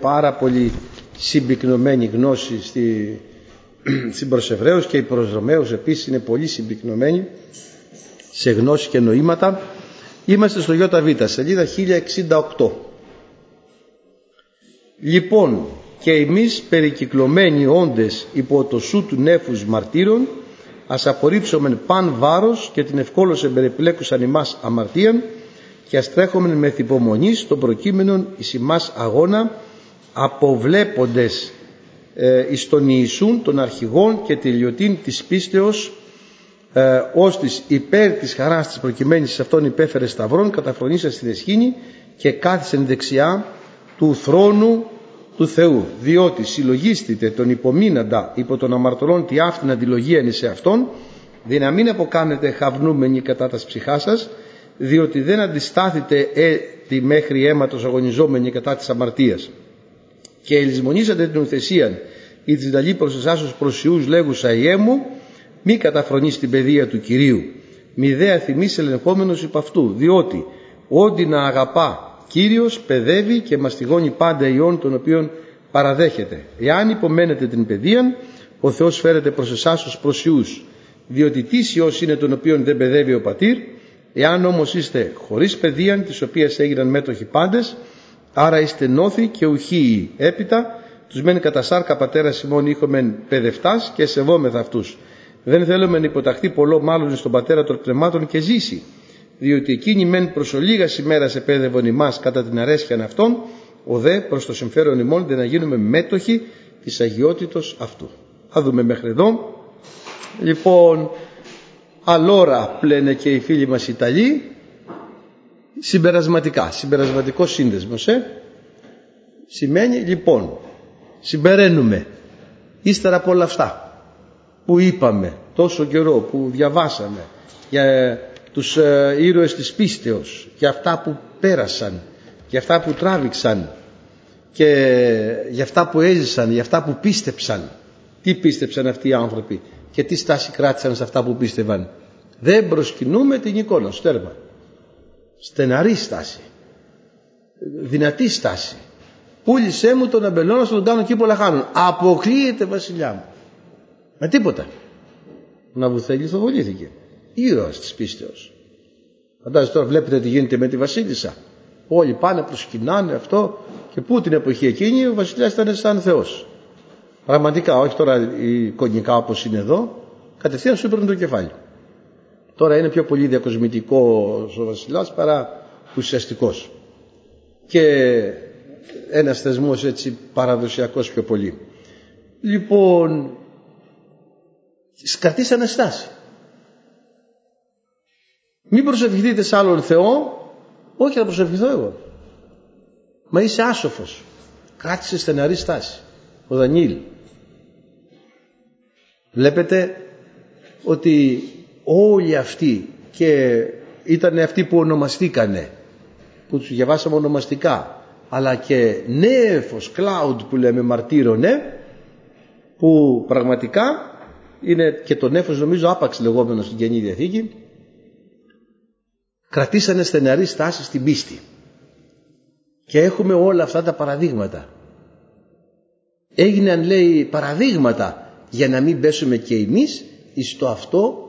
πάρα πολύ συμπυκνωμένη γνώση στη, στην προς και οι προς Ρωμαίους επίσης είναι πολύ συμπυκνωμένοι σε γνώση και νοήματα. Είμαστε στο ΙΒ, σελίδα 1068. Λοιπόν, και εμείς περικυκλωμένοι όντες υπό το σου του νέφους μαρτύρων, ας απορρίψομεν παν βάρος και την ευκόλως εμπεριπλέκουσαν ημάς αμαρτίαν και ας τρέχομεν με θυπομονής στον προκείμενον εις ημάς αγώνα αποβλέποντες ε, εις τον Ιησούν των αρχηγών και τελειωτήν της πίστεως ε, ως της υπέρ της χαράς της προκειμένης αυτόν υπέφερε σταυρών καταφρονήσας στην εσχήνη και κάθισεν δεξιά του θρόνου του Θεού. Διότι συλλογίστητε τον υπομείναντα υπό τον αμαρτωλών τη αυτήν αντιλογία σε αυτόν μην αποκάνετε χαυνούμενοι κατά τα ψυχά σας διότι δεν αντιστάθητε έτη μέχρι αίματος αγωνιζόμενοι κατά της αμαρτίας και ελισμονήσατε την ουθεσίαν ή τη δαλή προς εσάς ως προσιούς λέγουσα μου μη καταφρονείς την παιδεία του Κυρίου. Μη δε αθυμείς ελεγχόμενος υπ' αυτού διότι ό,τι να αγαπά Κύριος παιδεύει και μαστιγώνει πάντα ιών των οποίων παραδέχεται. Εάν υπομένετε την παιδεία ο Θεός φέρεται προς εσάς ως προσιούς διότι τι ιός είναι τον οποίον δεν παιδεύει ο πατήρ εάν όμως είστε χωρίς παιδεία τις οποίες έγιναν μέτοχοι πάντες άρα είστε νόθοι και ουχοί έπειτα τους μένει κατά σάρκα πατέρα Σιμών ήχομεν παιδευτάς και σεβόμεθα αυτούς. Δεν θέλουμε να υποταχθεί πολλό μάλλον στον πατέρα των πνευμάτων και ζήσει διότι εκείνη μεν προς ολίγα ημέρα επέδευον ημάς κατά την αρέσκεια αυτών ο δε προς το συμφέρον ημών δεν να γίνουμε μέτοχοι της αγιότητος αυτού. Θα δούμε μέχρι εδώ. Λοιπόν αλόρα πλένε και οι φίλοι μας Ιταλοί συμπερασματικά, συμπερασματικό σύνδεσμος ε; σημαίνει λοιπόν συμπεραίνουμε ύστερα από όλα αυτά που είπαμε τόσο καιρό που διαβάσαμε για τους ε, ήρωες της πίστεως για αυτά που πέρασαν για αυτά που τράβηξαν και για αυτά που έζησαν για αυτά που πίστεψαν. Τι πίστεψαν αυτοί οι άνθρωποι και τι στάση κράτησαν σε αυτά που πίστευαν. Δεν προσκυνούμε την εικόνα στέρμα στεναρή στάση. Δυνατή στάση. Πούλησέ μου τον αμπελό να τον κάνω κύπο λαχάνων αποκλείεται βασιλιά μου. Με τίποτα. Να βουθέλη θοβολήθηκε. Ήρωας της πίστεως. Φαντάζεστε τώρα βλέπετε τι γίνεται με τη βασίλισσα. Όλοι πάνε προσκυνάνε αυτό και πού την εποχή εκείνη ο βασιλιάς ήταν σαν Θεός. Πραγματικά όχι τώρα η εικονικά όπως είναι εδώ κατευθείαν σου έπαιρνε το κεφάλι Τώρα είναι πιο πολύ διακοσμητικός ο βασιλιάς παρά ουσιαστικός. Και ένας θεσμός έτσι παραδοσιακός πιο πολύ. Λοιπόν, κρατήσανε στάση. Μην προσευχηθείτε σε άλλον Θεό, όχι να προσευχηθώ εγώ. Μα είσαι άσοφος. Κράτησε στεναρή στάση. Ο Δανίλ. Βλέπετε ότι όλοι αυτοί και ήταν αυτοί που ονομαστήκανε που τους διαβάσαμε ονομαστικά αλλά και νέφος, cloud που λέμε μαρτύρωνε που πραγματικά είναι και το νέφος νομίζω άπαξ λεγόμενος στην Καινή Διαθήκη κρατήσανε στεναρή στάση στην πίστη. Και έχουμε όλα αυτά τα παραδείγματα. Έγιναν λέει παραδείγματα για να μην πέσουμε και εμείς στο αυτό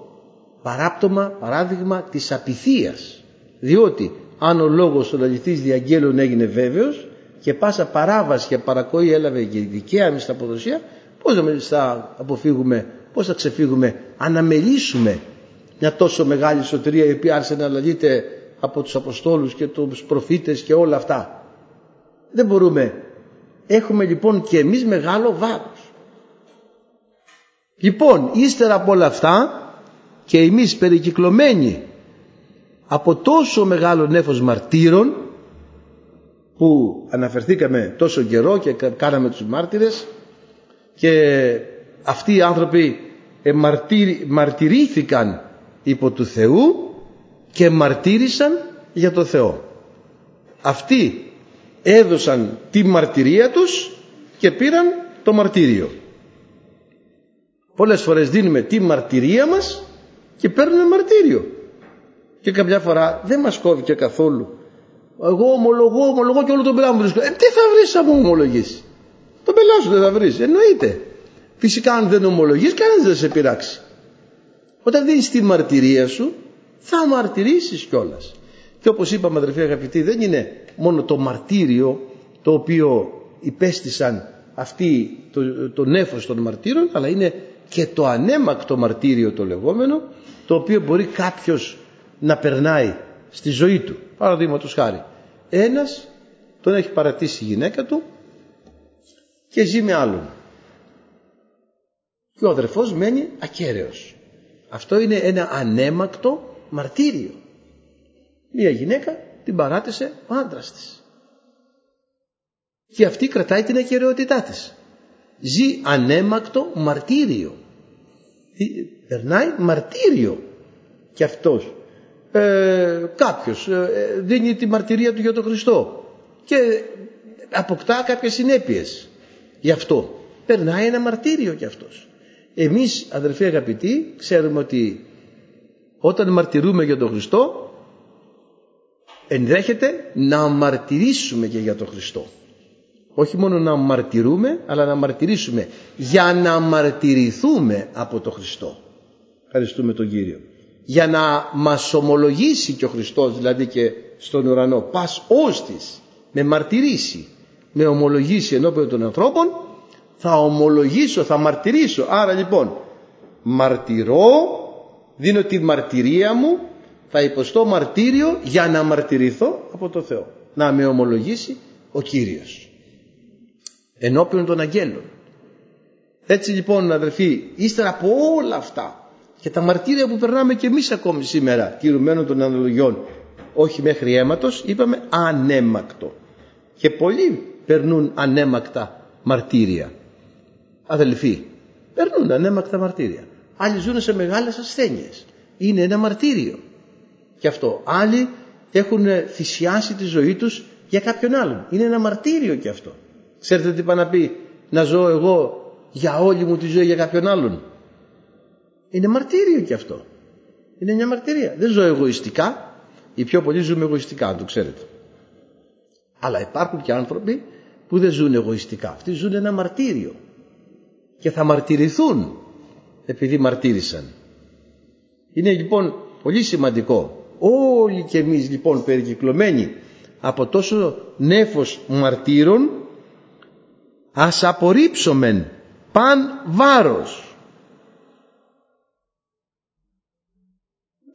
παράπτωμα παράδειγμα της απειθίας. Διότι αν ο λόγος ο λαληθής διαγγέλων έγινε βέβαιος και πάσα παράβαση και παρακοή έλαβε και δικαία στα αποδοσία πώς θα αποφύγουμε πώς θα ξεφύγουμε αν αμελήσουμε μια τόσο μεγάλη σωτηρία η οποία άρχισε να λαλείται από τους Αποστόλους και τους προφήτες και όλα αυτά. Δεν μπορούμε. Έχουμε λοιπόν και εμείς μεγάλο βάρος. Λοιπόν ύστερα από όλα αυτά και εμείς περικυκλωμένοι από τόσο μεγάλο νέφος μαρτύρων που αναφερθήκαμε τόσο καιρό και κάναμε τους μάρτυρες και αυτοί οι άνθρωποι μαρτυρήθηκαν υπό του Θεού και μαρτύρησαν για το Θεό. Αυτοί έδωσαν τη μαρτυρία τους και πήραν το μαρτύριο. Πολλές φορές δίνουμε τη μαρτυρία μας και παίρνουμε μαρτύριο. Και καμιά φορά δεν μας κόβει και καθόλου Εγώ ομολογώ, ομολογώ και όλο τον πελά μου βρίσκω. Ε, τι θα βρεις αν μου ομολογήσει. Τον πελά σου δεν θα βρεις. Εννοείται. Φυσικά αν δεν ομολογείς κανένας δεν σε πειράξει. Όταν δίνεις τη μαρτυρία σου θα μαρτυρήσεις κιόλας. Και όπως είπαμε αδερφοί αγαπητοί δεν είναι μόνο το μαρτύριο το οποίο υπέστησαν αυτοί το, το νέφος των μαρτύρων αλλά είναι και το ανέμακτο μαρτύριο το λεγόμενο το οποίο μπορεί κάποιος να περνάει στη ζωή του. Παραδείγματος χάρη. Ένας τον έχει παρατήσει η γυναίκα του και ζει με άλλον. Και ο αδερφός μένει ακέραιος. Αυτό είναι ένα ανέμακτο μαρτύριο. Μία γυναίκα την παράτησε ο άντρας της. Και αυτή κρατάει την ακαιρεότητά της. Ζει ανέμακτο μαρτύριο. Περνάει μαρτύριο. Και αυτός. Ε, κάποιος ε, δίνει τη μαρτυρία του για τον Χριστό. Και αποκτά κάποιες συνέπειες. Γι' αυτό. Περνάει ένα μαρτύριο κι αυτός. Εμείς αδερφοί αγαπητοί ξέρουμε ότι όταν μαρτυρούμε για τον Χριστό ενδέχεται να μαρτυρήσουμε και για τον Χριστό. Όχι μόνο να μαρτυρούμε αλλά να μαρτυρήσουμε για να μαρτυρηθούμε από τον Χριστό. Ευχαριστούμε τον Κύριο. Για να μας ομολογήσει και ο Χριστός δηλαδή και στον ουρανό πας όστης με μαρτυρήσει με ομολογήσει ενώπιον των ανθρώπων θα ομολογήσω, θα μαρτυρήσω. Άρα λοιπόν μαρτυρώ, δίνω τη μαρτυρία μου, θα υποστώ μαρτύριο για να μαρτυρηθώ από το Θεό. Να με ομολογήσει ο Κύριος. Ενώπιον των αγγέλων. Έτσι λοιπόν αδερφοί, ύστερα από όλα αυτά και τα μαρτύρια που περνάμε και εμείς ακόμη σήμερα, κυρουμένων των αναλογιών, όχι μέχρι αίματος, είπαμε ανέμακτο. Και πολλοί περνούν ανέμακτα μαρτύρια αδελφοί. Περνούν ανέμακτα μαρτύρια. Άλλοι ζουν σε μεγάλες ασθένειες. Είναι ένα μαρτύριο. Και αυτό. Άλλοι έχουν θυσιάσει τη ζωή τους για κάποιον άλλον. Είναι ένα μαρτύριο και αυτό. Ξέρετε τι πάει να πει; Να ζω εγώ για όλη μου τη ζωή για κάποιον άλλον. Είναι μαρτύριο και αυτό. Είναι μια μαρτυρία. Δεν ζω εγωιστικά. Οι πιο πολλοί ζούμε εγωιστικά, αν το ξέρετε. Αλλά υπάρχουν και άνθρωποι που δεν ζουν εγωιστικά. Αυτοί ζουν ένα μαρτύριο και θα μαρτυρηθούν επειδή μαρτύρησαν. Είναι λοιπόν πολύ σημαντικό όλοι και εμείς λοιπόν περικυκλωμένοι από τόσο νέφος μαρτύρων ας απορρίψομεν παν βάρος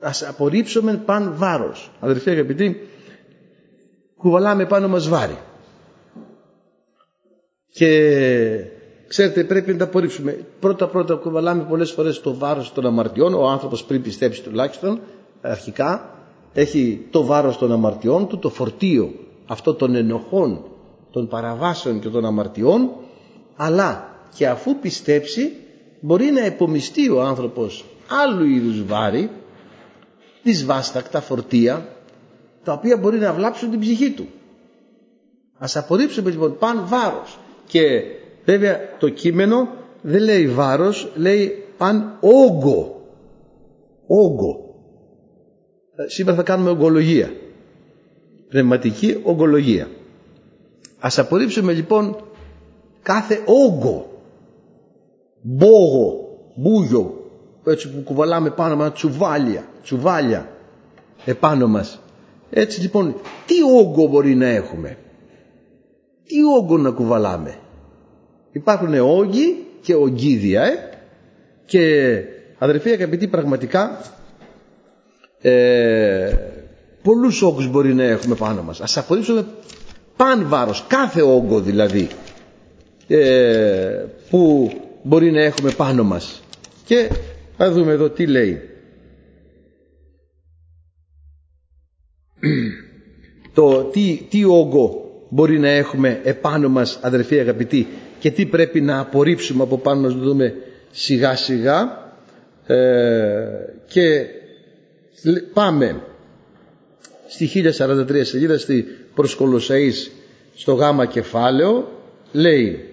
ας απορρίψομεν παν βάρος αδερφοί αγαπητοί κουβαλάμε πάνω μας βάρη και Ξέρετε, πρέπει να τα απορρίψουμε. Πρώτα-πρώτα κουβαλάμε πολλές φορές το βάρος των αμαρτιών. Ο άνθρωπος πριν πιστέψει τουλάχιστον, αρχικά, έχει το βάρος των αμαρτιών του, το φορτίο αυτό των ενοχών, των παραβάσεων και των αμαρτιών. Αλλά και αφού πιστέψει, μπορεί να επομιστεί ο άνθρωπος άλλου είδους βάρη, δυσβάστακτα φορτία, τα οποία μπορεί να βλάψουν την ψυχή του. Ας απορρίψουμε λοιπόν παν βάρος και Βέβαια το κείμενο δεν λέει βάρος, λέει παν όγκο. Όγκο. Ε, σήμερα θα κάνουμε ογκολογία. Πνευματική ογκολογία. Ας απορρίψουμε λοιπόν κάθε όγκο. Μπόγο, μπούγιο, έτσι που κουβαλάμε πάνω μας, τσουβάλια, τσουβάλια επάνω μας. Έτσι λοιπόν, τι όγκο μπορεί να έχουμε; Τι όγκο να κουβαλάμε; Υπάρχουν όγκοι και ογκίδια ε; και αδερφοί αγαπητοί πραγματικά ε, πολλούς όγκους μπορεί να έχουμε πάνω μας. Ας αποδείξουμε παν βάρος, κάθε όγκο δηλαδή ε, που μπορεί να έχουμε πάνω μας. Και θα δούμε εδώ τι λέει. Το τι, τι όγκο μπορεί να έχουμε επάνω μας αδερφοί αγαπητοί και τι πρέπει να απορρίψουμε από πάνω μας να δούμε σιγά σιγά ε, και πάμε στη 1043 σελίδα στη προσκολοσαΐς στο γάμα κεφάλαιο λέει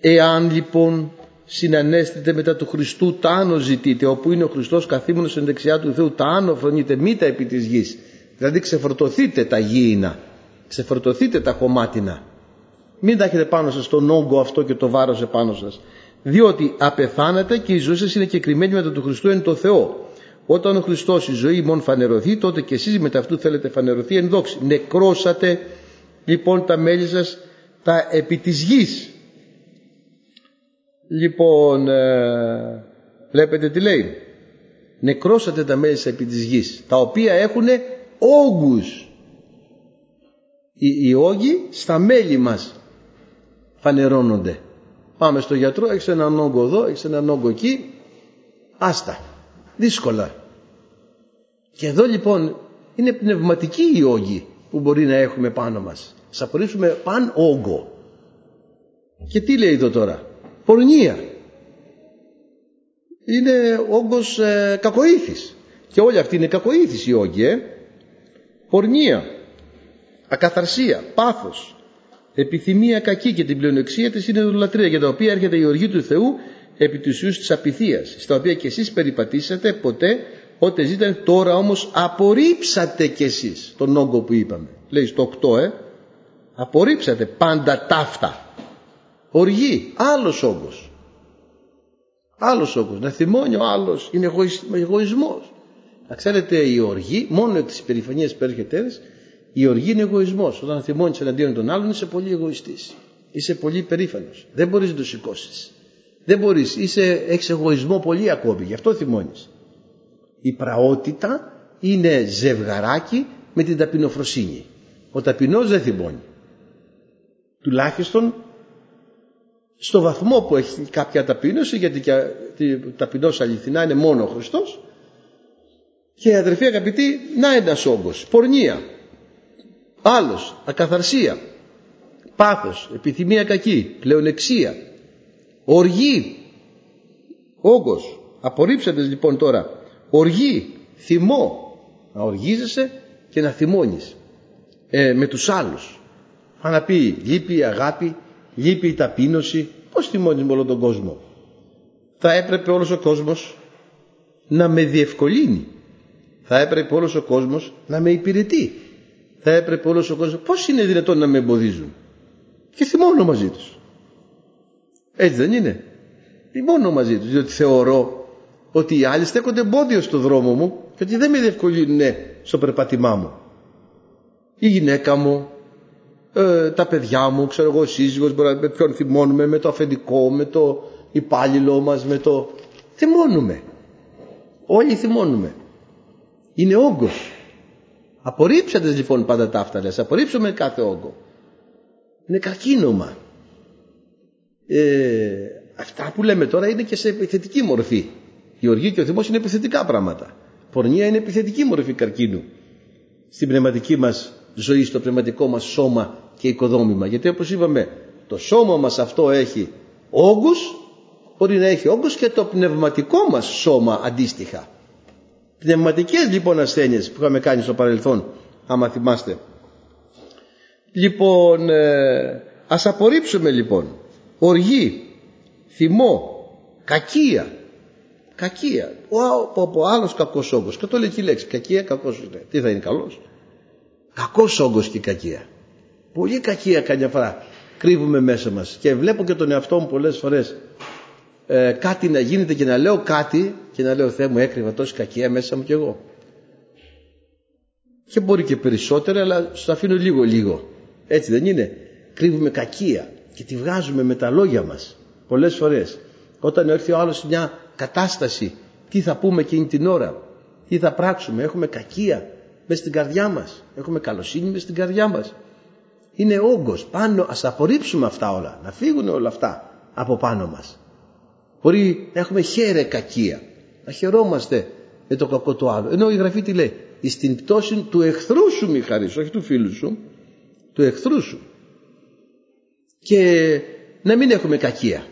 εάν λοιπόν συνανέστητε μετά του Χριστού τα άνω ζητείτε όπου είναι ο Χριστός καθήμενος εν δεξιά του Θεού τα άνω φρονείτε μήτα επί της γης Δηλαδή ξεφορτωθείτε τα γήινα, ξεφορτωθείτε τα κομμάτινα. Μην τα έχετε πάνω σας τον όγκο αυτό και το βάρος επάνω σας. Διότι απεθάνατε και η ζωή σας είναι και κρυμμένη μετά του Χριστού εν το Θεό. Όταν ο Χριστός η ζωή μόνο φανερωθεί, τότε και εσείς μετά αυτού θέλετε φανερωθεί εν δόξη. Νεκρώσατε λοιπόν τα μέλη σας τα επί της γης. Λοιπόν, ε, βλέπετε τι λέει. Νεκρώσατε τα μέλη σας επί της γης, τα οποία έχουν όγκους. Οι, οι όγκοι στα μέλη μας φανερώνονται. Πάμε στο γιατρό, έχεις έναν όγκο εδώ, έχεις έναν όγκο εκεί. Άστα. Δύσκολα. Και εδώ λοιπόν είναι πνευματική η όγκη που μπορεί να έχουμε πάνω μας. Σας απορρίψουμε παν όγκο. Και τι λέει εδώ τώρα; Πορνεία. Είναι όγκος ε, κακοήθης. Και όλοι αυτοί είναι κακοήθης οι όγκοι. Ε. Πορνεία. Ακαθαρσία. Πάθος επιθυμία κακή και την πλεονεξία της είναι λατρεία για τα οποία έρχεται η οργή του Θεού επί τους ιούς της απειθίας στα οποία και εσείς περιπατήσατε ποτέ ό,τι ζήταν τώρα όμως απορρίψατε κι εσείς τον όγκο που είπαμε λέει στο 8 ε απορρίψατε πάντα ταύτα οργή άλλος όγκος άλλος όγκος να θυμώνει ο άλλος είναι εγωισμός να ξέρετε η οργή μόνο εκ της υπερηφανίας που έρχεται η οργή είναι εγωισμός. Όταν θυμώνεις εναντίον των άλλων είσαι πολύ εγωιστής. Είσαι πολύ περήφανος. Δεν μπορείς να το σηκώσεις. Δεν μπορείς. Έχει εγωισμό πολύ ακόμη. Γι' αυτό θυμώνεις. Η πραότητα είναι ζευγαράκι με την ταπεινοφροσύνη. Ο ταπεινός δεν θυμώνει. Τουλάχιστον στο βαθμό που έχει κάποια ταπείνωση, γιατί ταπεινός αληθινά είναι μόνο ο Χριστός, και αδερφοί αγαπητοί, να ένας όγκος, πορνεία, Άλλος, ακαθαρσία, πάθος, επιθυμία κακή, πλεονεξία, οργή, όγκος. Απορρίψατε λοιπόν τώρα οργή, θυμό. Να οργίζεσαι και να θυμώνεις ε, με τους άλλους. Αν να πει λείπει η αγάπη, λείπει η ταπείνωση, πώς θυμώνεις με όλο τον κόσμο; Θα έπρεπε όλος ο κόσμος να με διευκολύνει. Θα έπρεπε όλος ο κόσμος να με υπηρετεί θα έπρεπε όλος ο κόσμος. Πώς είναι δυνατόν να με εμποδίζουν; Και θυμώνω μαζί τους. Έτσι δεν είναι. Θυμώνω μαζί τους, διότι θεωρώ ότι οι άλλοι στέκονται εμπόδιο στο δρόμο μου και ότι δεν με διευκολύνουν στο περπάτημά μου. Η γυναίκα μου, ε, τα παιδιά μου, ξέρω εγώ, ο σύζυγος, με ποιον θυμώνουμε, με το αφεντικό, με το υπάλληλό μας, με το... Θυμώνουμε. Όλοι θυμώνουμε. Είναι όγκος. Απορρίψατε λοιπόν πάντα τα αυτά, λες. Απορρίψουμε κάθε όγκο. Είναι καρκίνωμα. Ε, αυτά που λέμε τώρα είναι και σε επιθετική μορφή. Η οργή και ο θυμός είναι επιθετικά πράγματα. Πορνεία είναι επιθετική μορφή καρκίνου. Στην πνευματική μας ζωή, στο πνευματικό μας σώμα και οικοδόμημα. Γιατί όπως είπαμε, το σώμα μας αυτό έχει όγκους, μπορεί να έχει όγκους και το πνευματικό μας σώμα αντίστοιχα. Πνευματικές λοιπόν ασθένειες που είχαμε κάνει στο παρελθόν, άμα θυμάστε. Λοιπόν, ε, ας απορρίψουμε λοιπόν οργή, θυμό, κακία. Κακία. Ο, ο, ο άλλος κακός όγκος. Κατολική λέξη. Κακία, κακός είναι. Τι θα είναι καλός; Κακός όγκος και η κακία. Πολύ κακία καμιά φορά κρύβουμε μέσα μας. Και βλέπω και τον εαυτό μου πολλές φορές ε, κάτι να γίνεται και να λέω κάτι και να λέω Θεέ μου έκρυβα τόση κακία μέσα μου κι εγώ. Και μπορεί και περισσότερα αλλά σου αφήνω λίγο λίγο. Έτσι δεν είναι. Κρύβουμε κακία και τη βγάζουμε με τα λόγια μας πολλές φορές. Όταν έρθει ο άλλος σε μια κατάσταση τι θα πούμε εκείνη την ώρα; Τι θα πράξουμε; Έχουμε κακία μέσα στην καρδιά μας. Έχουμε καλοσύνη μέσα στην καρδιά μας. Είναι όγκος πάνω. Ας απορρίψουμε αυτά όλα. Να φύγουν όλα αυτά από πάνω μας. Μπορεί να έχουμε χαίρε κακία. Να χαιρόμαστε με το κακό του άλλου. Ενώ η Γραφή τι λέει; Στην πτώση του εχθρού σου μη χαρίς, όχι του φίλου σου. Του εχθρού σου. Και να μην έχουμε κακία.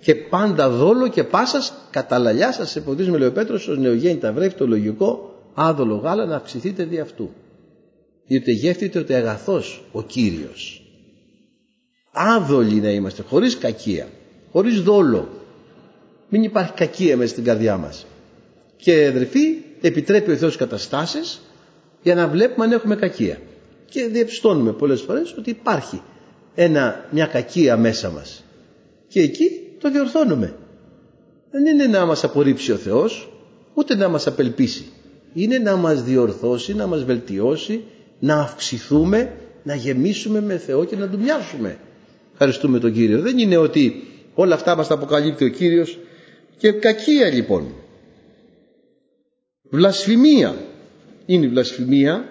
Και πάντα δόλο και πάσας καταλαλιά σας εποδίζουμε λέει ο Πέτρος ως νεογέννητα βρέφει το λογικό άδολο γάλα να αυξηθείτε δι' αυτού. Διότι γεύτητε ότι αγαθός ο Κύριος. Άδολοι να είμαστε χωρίς κακία χωρίς δόλο. Μην υπάρχει κακία μέσα στην καρδιά μας. Και αδερφοί, επιτρέπει ο Θεός καταστάσεις για να βλέπουμε αν έχουμε κακία. Και διαπιστώνουμε πολλές φορές ότι υπάρχει ένα, μια κακία μέσα μας. Και εκεί το διορθώνουμε. Δεν είναι να μας απορρίψει ο Θεός, ούτε να μας απελπίσει. Είναι να μας διορθώσει, να μας βελτιώσει, να αυξηθούμε, να γεμίσουμε με Θεό και να του μοιάσουμε. Ευχαριστούμε τον Κύριο. Δεν είναι ότι όλα αυτά μας τα αποκαλύπτει ο Κύριος και κακία λοιπόν. Βλασφημία. Είναι η βλασφημία.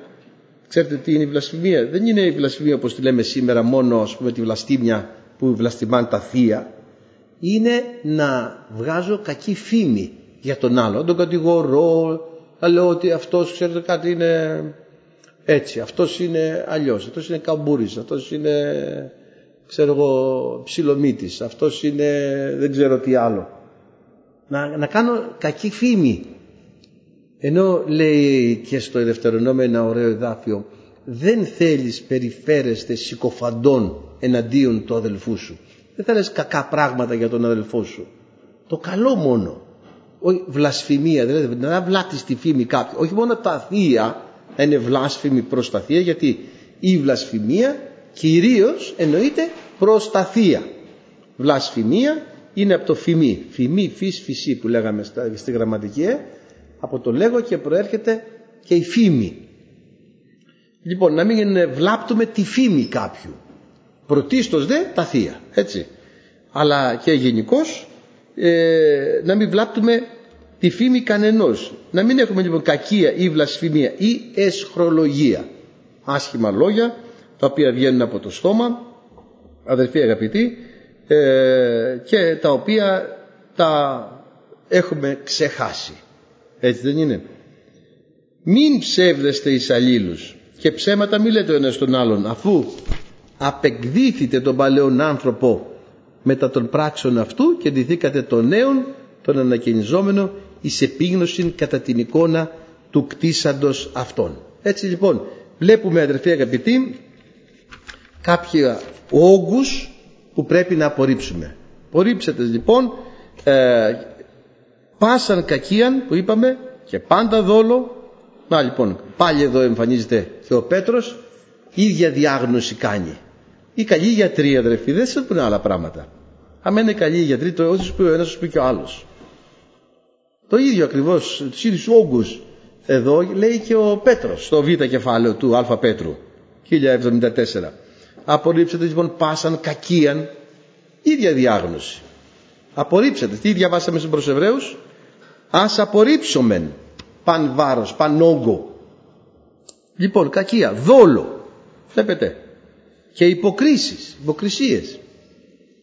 Ξέρετε τι είναι η βλασφημία; Δεν είναι η βλασφημία όπως τη λέμε σήμερα μόνο ας πούμε τη βλαστήμια που βλαστημάνε τα θεία. Είναι να βγάζω κακή φήμη για τον άλλο. Τον κατηγορώ, να λέω ότι αυτός ξέρετε κάτι είναι έτσι, αυτός είναι αλλιώς, αυτός είναι καμπούρης, αυτός είναι ξέρω εγώ ψιλομύτης, αυτός είναι δεν ξέρω τι άλλο. Να, να κάνω κακή φήμη. Ενώ λέει και στο δευτερονόμιο ένα ωραίο εδάφιο δεν θέλεις περιφέρεστε συκοφαντών εναντίον του αδελφού σου. Δεν θέλεις κακά πράγματα για τον αδελφό σου. Το καλό μόνο. Όχι βλασφημία, δηλαδή να βλάτεις τη φήμη κάποιου. Όχι μόνο τα θεία να είναι βλάσφημη προς τα θεία γιατί η βλασφημία κυρίως εννοείται προς τα θεία. Βλασφημία είναι από το φημί. Φημί, φύς, φυσί που λέγαμε στη γραμματική. Ε. Από το λέγω και προέρχεται και η φήμη. Λοιπόν, να μην βλάπτουμε τη φήμη κάποιου. Πρωτίστως δε τα θεία, έτσι. Αλλά και γενικώς ε, να μην βλάπτουμε τη φήμη κανενός. Να μην έχουμε λοιπόν κακία ή βλασφημία ή εσχρολογία. Άσχημα λόγια τα οποία βγαίνουν από το στόμα, αδερφοί αγαπητοί, ε, και τα οποία τα έχουμε ξεχάσει. Έτσι δεν είναι. Μην ψεύδεστε εις αλλήλους και ψέματα μη λέτε ο ένας τον άλλον αφού απεκδίθητε τον παλαιόν άνθρωπο μετά των πράξεων αυτού και ντυθήκατε τον νέον τον ανακαινιζόμενο εις επίγνωση κατά την εικόνα του κτίσαντος αυτών. Έτσι λοιπόν βλέπουμε αδερφοί αγαπητοί κάποια όγκους που πρέπει να απορρίψουμε. Απορρίψετε λοιπόν ε, πάσαν κακίαν που είπαμε και πάντα δόλο. Να λοιπόν πάλι εδώ εμφανίζεται και ο Πέτρος ίδια διάγνωση κάνει. Η καλή γιατρή αδερφοί δεν σε πούνε άλλα πράγματα. Αν είναι καλή γιατρή το όσος πει ο ένας πει και ο άλλος. Το ίδιο ακριβώς τους ίδιους όγκους. Εδώ λέει και ο Πέτρος στο β κεφάλαιο του Α Πέτρου 1074 απορρίψετε λοιπόν πάσαν κακίαν ίδια διάγνωση. Απορρίψετε. Τι διαβάσαμε στους προς Εβραίους ας απορρίψομεν παν βάρος, παν όγκο. Λοιπόν κακία, δόλο. Βλέπετε. Και υποκρίσεις, υποκρισίες.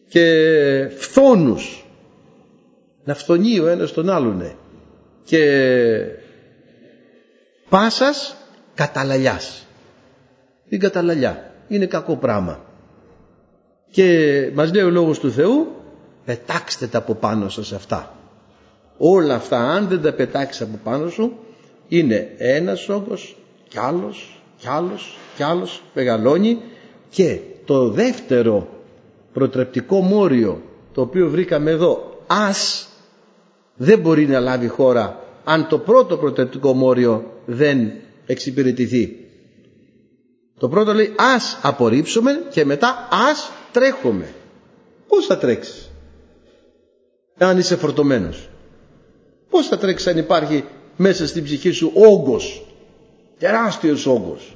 Και φθόνους. Να φθονεί ο ένας τον άλλον και πάσας καταλαλιάς. Την καταλαλιά είναι κακό πράγμα. Και μας λέει ο Λόγος του Θεού πετάξτε τα από πάνω σας αυτά όλα αυτά αν δεν τα πετάξεις από πάνω σου είναι ένας όγκος κι άλλος κι άλλος κι άλλος μεγαλώνει. Και το δεύτερο προτρεπτικό μόριο το οποίο βρήκαμε εδώ ας δεν μπορεί να λάβει χώρα αν το πρώτο προτρεπτικό μόριο δεν εξυπηρετηθεί. Το πρώτο λέει ας απορρίψουμε και μετά ας τρέχουμε. Πώς θα τρέξεις αν είσαι φορτωμένος; Πώς θα τρέξεις αν υπάρχει μέσα στην ψυχή σου όγκος τεράστιος όγκος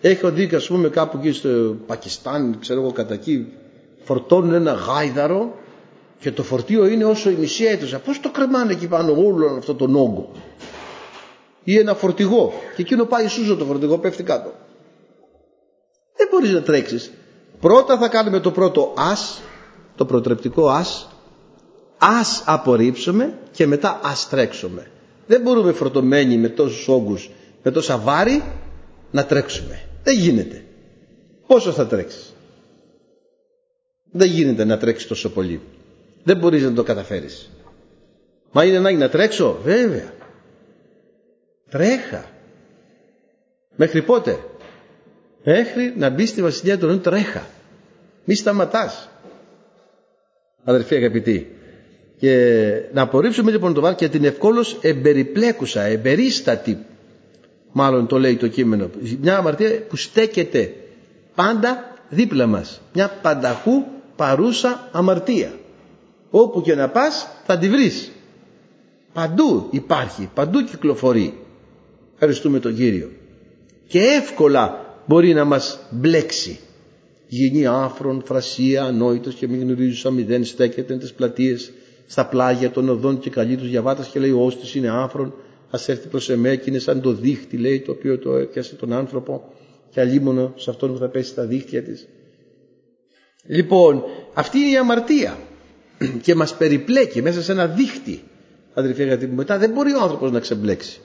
έχω δει ας πούμε κάπου εκεί στο Πακιστάν ξέρω εγώ κατά εκεί φορτώνουν ένα γάιδαρο και το φορτίο είναι όσο η μισή αίθουσα. Πώς το κρεμάνε εκεί πάνω όλο αυτό τον όγκο. Ή ένα φορτηγό και εκείνο πάει σούζο το φορτηγό πέφτει κάτω. Δεν μπορείς να τρέξεις. Πρώτα θα κάνουμε το πρώτο ας, το προτρεπτικό ας, ας απορρίψουμε και μετά ας τρέξουμε. Δεν μπορούμε φορτωμένοι με τόσους όγκους, με τόσα βάρη να τρέξουμε. Δεν γίνεται. Πόσο θα τρέξεις; Δεν γίνεται να τρέξεις τόσο πολύ. Δεν μπορείς να το καταφέρεις. Μα είναι ανάγκη να τρέξω; Βέβαια. Τρέχα. Μέχρι πότε; Μέχρι να μπει στη βασιλεία του τρέχα. Μη σταματάς. Αδερφοί αγαπητοί. Και να απορρίψουμε λοιπόν το βάρ και την ευκόλως εμπεριπλέκουσα, εμπερίστατη μάλλον το λέει το κείμενο. Μια αμαρτία που στέκεται πάντα δίπλα μας. Μια πανταχού παρούσα αμαρτία. Όπου και να πας θα τη βρεις. Παντού υπάρχει, παντού κυκλοφορεί. Ευχαριστούμε τον Κύριο. Και εύκολα μπορεί να μας μπλέξει. Γίνει άφρον, φρασία, ανόητος και μην γνωρίζουσα μηδέν στέκεται τις πλατείες στα πλάγια των οδών και καλεί τους διαβάτας και λέει ο όστης είναι άφρον ας έρθει προς εμέ και είναι σαν το δίχτυ λέει το οποίο το έπιασε τον άνθρωπο και αλίμονο σε αυτόν που θα πέσει στα δίχτυα της. Λοιπόν, αυτή είναι η αμαρτία και μας περιπλέκει μέσα σε ένα δίχτυ αδερφοί γιατί μετά δεν μπορεί ο άνθρωπος να ξεμπλέξει.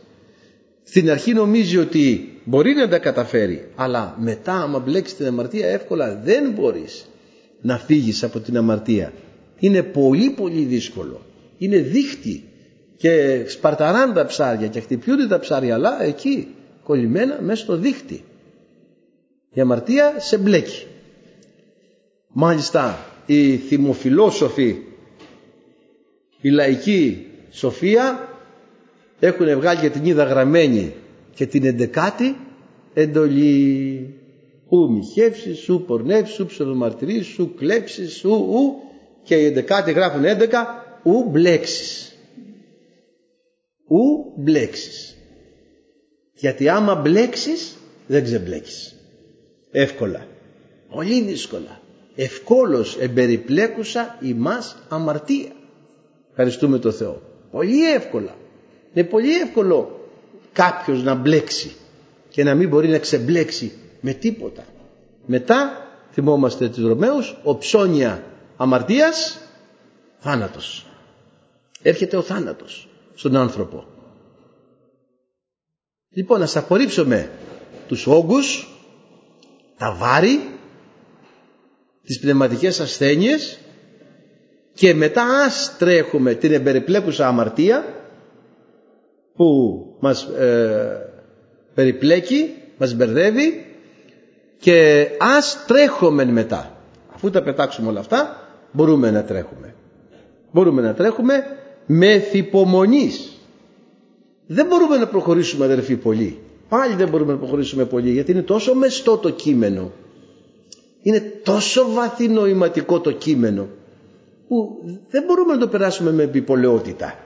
Στην αρχή νομίζει ότι μπορεί να τα καταφέρει αλλά μετά άμα μπλέξει την αμαρτία εύκολα δεν μπορείς να φύγεις από την αμαρτία. Είναι πολύ πολύ δύσκολο. Είναι δίχτυ και σπαρταράνε τα ψάρια και χτυπιούνται τα ψάρια αλλά εκεί κολλημένα μέσα στο δίχτυ. Η αμαρτία σε μπλέκει. Μάλιστα οι θυμοφιλόσοφοι, η λαϊκή σοφία έχουν βγάλει για την είδα γραμμένη και την εντεκάτη εντολή. Ου μοιχεύσεις, σου πορνεύσεις, σου ψευδομαρτυρεί, σου κλέψεις, σου ου και οι εντεκάτοι γράφουν έντεκα ου μπλέξεις. Ου μπλέξεις. Γιατί άμα μπλέξεις δεν ξεμπλέξει. Εύκολα. Πολύ δύσκολα. Ευκόλως εμπεριπλέκουσα ημάς αμαρτία. Ευχαριστούμε το Θεό. Πολύ εύκολα. Είναι πολύ εύκολο κάποιος να μπλέξει και να μην μπορεί να ξεμπλέξει με τίποτα. Μετά θυμόμαστε τους Ρωμαίους, οψώνια αμαρτίας, θάνατος. Έρχεται ο θάνατος στον άνθρωπο. Λοιπόν, ας απορρίψουμε τους όγκους, τα βάρη, τις πνευματικές ασθένειες και μετά ας τρέχουμε την εμπεριπλέκουσα αμαρτία που μας ε, περιπλέκει, μας μπερδεύει και ας τρέχουμε μετά. Αφού τα πετάξουμε όλα αυτά μπορούμε να τρέχουμε. Μπορούμε να τρέχουμε με θυπομονής. Δεν μπορούμε να προχωρήσουμε αδερφοί πολύ. Πάλι δεν μπορούμε να προχωρήσουμε πολύ γιατί είναι τόσο μεστό το κείμενο. Είναι τόσο βαθύ νοηματικό το κείμενο που δεν μπορούμε να το περάσουμε με επιπολαιότητα.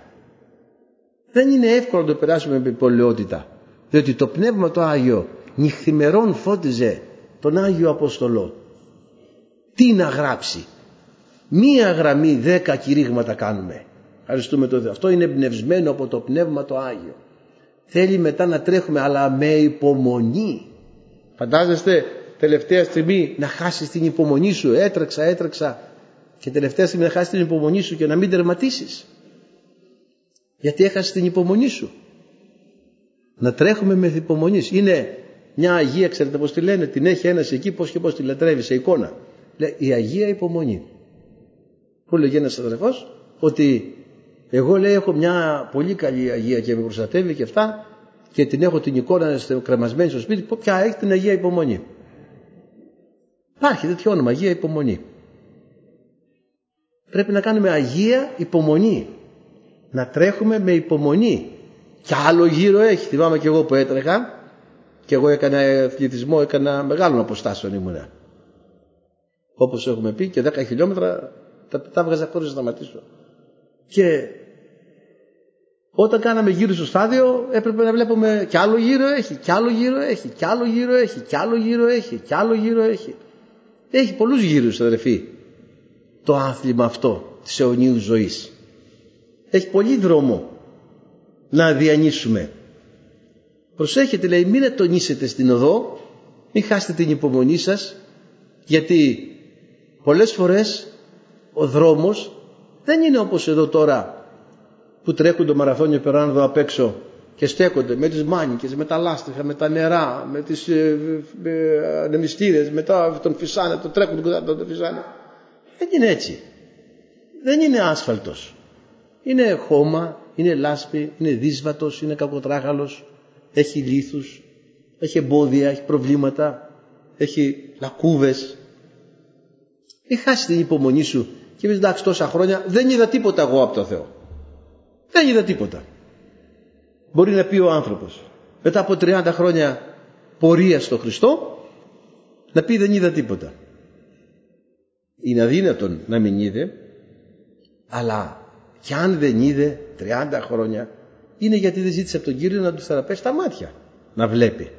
Δεν είναι εύκολο να το περάσουμε με επιπολαιότητα. Διότι το Πνεύμα το Άγιο νυχθημερών φώτιζε τον Άγιο Αποστολό. Τι να γράψει; Μία γραμμή δέκα κηρύγματα κάνουμε. Ευχαριστούμε το Θεό. Αυτό είναι εμπνευσμένο από το Πνεύμα το Άγιο. Θέλει μετά να τρέχουμε αλλά με υπομονή. Φαντάζεστε τελευταία στιγμή να χάσεις την υπομονή σου. Έτρεξα, έτρεξα και τελευταία στιγμή να χάσεις την υπομονή σου και να μην τερματίσεις. Γιατί έχασες την υπομονή σου. Να τρέχουμε με υπομονής. Είναι μια Αγία, ξέρετε πώς τη λένε, την έχει ένας εκεί πώς και πώς τη λατρεύει σε εικόνα. Λέει, η Αγία υπομονή. Που λέγει ένας αδερφός ότι εγώ λέει έχω μια πολύ καλή Αγία και με προστατεύει και αυτά και την έχω την εικόνα κρεμασμένη στο σπίτι, ποια έχει την Αγία υπομονή. Υπάρχει τέτοιο όνομα, Αγία υπομονή. Πρέπει να κάνουμε Αγία υπομονή. Να τρέχουμε με υπομονή. Και άλλο γύρω έχει. Θυμάμαι και εγώ που έτρεχα και εγώ έκανα αθλητισμό, έκανα μεγάλων αποστάσεων ήμουνα. Όπως έχουμε πει και 10 χιλιόμετρα τα, τα βγάζα χωρίς να σταματήσω. Και όταν κάναμε γύρω στο στάδιο έπρεπε να βλέπουμε κι άλλο γύρο έχει, κι άλλο γύρο έχει, κι άλλο γύρο έχει, κι άλλο γύρο έχει, κι άλλο γύρο έχει. Έχει πολλούς γύρους αδερφοί το άθλημα αυτό της αιωνίου ζωής. Έχει πολύ δρόμο να διανύσουμε. Προσέχετε λέει μην ετονίσετε στην οδό, μην χάσετε την υπομονή σας γιατί πολλές φορές ο δρόμος δεν είναι όπως εδώ τώρα που τρέχουν το μαραθώνιο περάνε εδώ απ' έξω και στέκονται με τις μάνικες, με τα λάστιχα, με τα νερά, με τις ε, ε, μετά τον φυσάνε, τον τρέχουν τον, τον φυσάνε. Δεν είναι έτσι. Δεν είναι άσφαλτος. Είναι χώμα, είναι λάσπη, είναι δύσβατος, είναι κακοτράχαλος, έχει λίθους, έχει εμπόδια, έχει προβλήματα, έχει λακκούβες. Μην χάσει την υπομονή σου και πεις εντάξει τόσα χρόνια δεν είδα τίποτα εγώ από το Θεό. Δεν είδα τίποτα. Μπορεί να πει ο άνθρωπος. μετά από 30 χρόνια πορεία στο Χριστό να πει δεν είδα τίποτα. Είναι αδύνατον να μην είδε αλλά κι αν δεν είδε 30 χρόνια είναι γιατί δεν ζήτησε από τον Κύριο να του θεραπεύσει τα μάτια να βλέπει.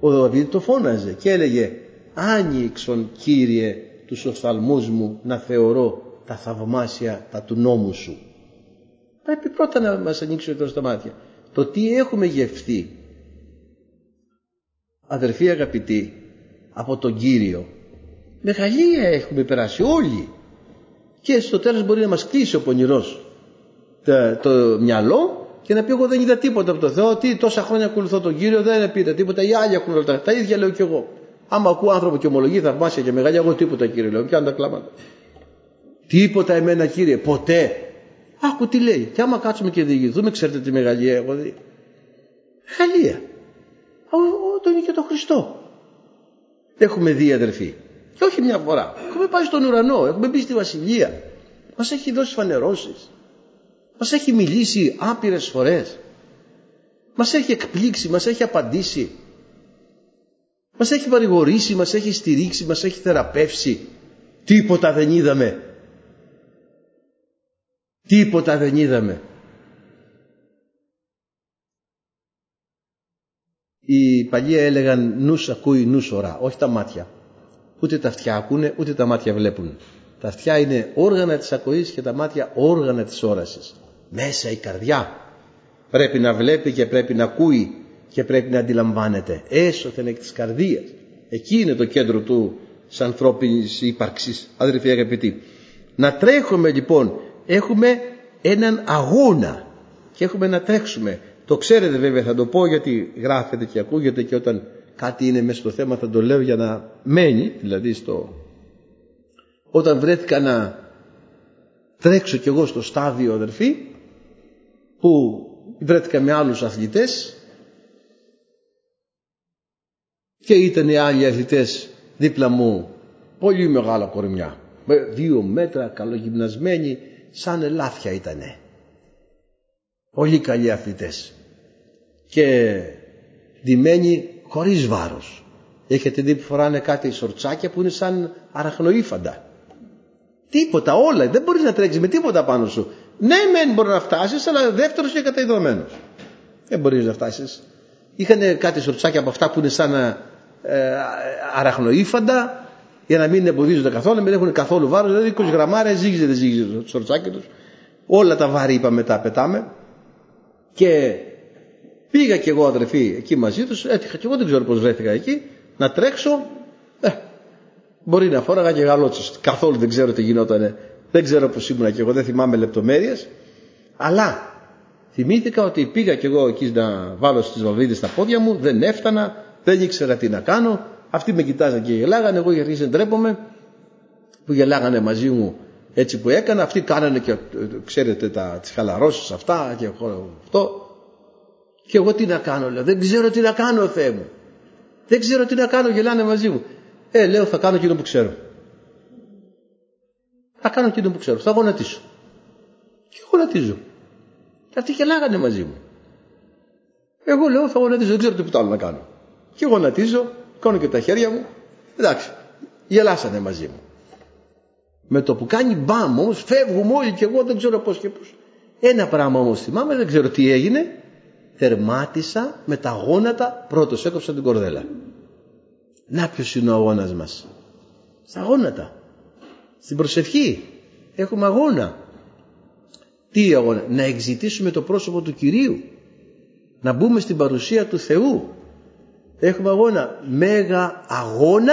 Ο Δαβίδ το φώναζε και έλεγε άνοιξον Κύριε τους οφθαλμούς μου να θεωρώ τα θαυμάσια τα του νόμου σου. Πρέπει πρώτα να μας ανοίξει ο τα μάτια. Το τι έχουμε γευθεί αδερφοί αγαπητοί από τον Κύριο μεγαλεία έχουμε περάσει όλοι και στο τέλος μπορεί να μας κλείσει ο πονηρός το, το μυαλό και να πει εγώ δεν είδα τίποτα από το Θεό τι τόσα χρόνια ακολουθώ τον Κύριο δεν πήρα τίποτα οι άλλοι έχουν όλα τα, τα ίδια λέω κι εγώ άμα ακούω άνθρωπο και ομολογεί θαυμάσια και μεγάλη εγώ τίποτα Κύριε λέω πιάνω τα κλάματα τίποτα εμένα Κύριε ποτέ. Άκου τι λέει. Και άμα κάτσουμε και διηγηθούμε ξέρετε τι μεγαλεία έχω δει μεγαλεία τον είναι και τον Χριστό. Έχουμε δει αδερφοί. Και όχι μια φορά. Έχουμε πάει στον ουρανό. Έχουμε μπει στη βασιλεία. Μας έχει δώσει φανερώσεις. Μας έχει μιλήσει άπειρες φορές. Μας έχει εκπλήξει, μας έχει απαντήσει. Μας έχει παρηγορήσει, μας έχει στηρίξει, μας έχει θεραπεύσει. Τίποτα δεν είδαμε. Τίποτα δεν είδαμε. Οι παλιοί έλεγαν νους ακούει νους ορά, όχι τα μάτια. Ούτε τα αυτιά ακούνε, ούτε τα μάτια βλέπουν. Τα αυτιά είναι όργανα της ακοής και τα μάτια όργανα της όρασης μέσα η καρδιά πρέπει να βλέπει και πρέπει να ακούει και πρέπει να αντιλαμβάνεται έσωθεν εκ της καρδίας εκεί είναι το κέντρο του της ανθρώπινης ύπαρξης αδερφοί αγαπητοί να τρέχουμε λοιπόν έχουμε έναν αγώνα και έχουμε να τρέξουμε. Το ξέρετε βέβαια θα το πω γιατί γράφεται και ακούγεται και όταν κάτι είναι μέσα στο θέμα θα το λέω για να μένει δηλαδή στο όταν βρέθηκα να τρέξω κι εγώ στο στάδιο αδερφοί που βρέθηκα με άλλους αθλητές και ήταν οι άλλοι αθλητές δίπλα μου πολύ μεγάλα κορμιά με δύο μέτρα καλογυμνασμένοι σαν ελάφια ήτανε. Πολύ καλοί αθλητές. Και ντυμένοι χωρίς βάρος. Έχετε δει που φοράνε κάτι σορτσάκια που είναι σαν αραχνοήφαντα τίποτα όλα. Δεν μπορείς να τρέξεις με τίποτα πάνω σου. Ναι, μεν μπορεί να φτάσεις, αλλά δεύτερος και καταϊδρωμένο. Δεν μπορείς να φτάσεις. Είχαν κάτι σορτσάκια από αυτά που είναι σαν ε, αραχνοήφαντα για να μην εμποδίζονται καθόλου, να μην έχουν καθόλου βάρος. Δηλαδή 20 γραμμάρια ζύγιζε, δεν ζύγιζε το σορτσάκι τους. Όλα τα βάρη είπαμε μετά πετάμε. Και πήγα κι εγώ αδερφή εκεί μαζί τους, έτυχα κι εγώ δεν ξέρω πώς βρέθηκα εκεί, να τρέξω. Ε, μπορεί να φόραγα και γαλότσες. Καθόλου δεν ξέρω τι γινόταν δεν ξέρω πως ήμουνα και εγώ, δεν θυμάμαι λεπτομέρειες. Αλλά θυμήθηκα ότι πήγα και εγώ εκεί να βάλω στις βαλβίδες τα πόδια μου, δεν έφτανα, δεν ήξερα τι να κάνω. Αυτοί με κοιτάζαν και γελάγανε, εγώ γιατί δεν τρέπομαι που γελάγανε μαζί μου έτσι που έκανα. Αυτοί κάνανε και ξέρετε τα, τις χαλαρώσεις αυτά και αυτό. Και εγώ τι να κάνω, λέω, δεν ξέρω τι να κάνω, Θεέ μου. Δεν ξέρω τι να κάνω, γελάνε μαζί μου. Ε, λέω, θα κάνω εκείνο που ξέρω. Θα κάνω εκείνο που ξέρω. Θα γονατίσω. Και γονατίζω. Και αυτοί γελάγανε μαζί μου. Εγώ λέω θα γονατίζω. Δεν ξέρω τίποτα άλλο να κάνω. Και γονατίζω. Κάνω και τα χέρια μου. Εντάξει. Γελάσανε μαζί μου. Με το που κάνει μπαμ όμως φεύγουμε όλοι και εγώ δεν ξέρω πώς και πώς. Ένα πράγμα όμως θυμάμαι, δεν ξέρω τι έγινε. Θερμάτισα με τα γόνατα, πρώτος έκοψα την κορδέλα. Να ποιος είναι ο αγώνας μας; Στα γόνατα. Στην προσευχή έχουμε αγώνα. Τι αγώνα, να εξητήσουμε το πρόσωπο του Κυρίου. Να μπούμε στην παρουσία του Θεού. Έχουμε αγώνα, μέγα αγώνα,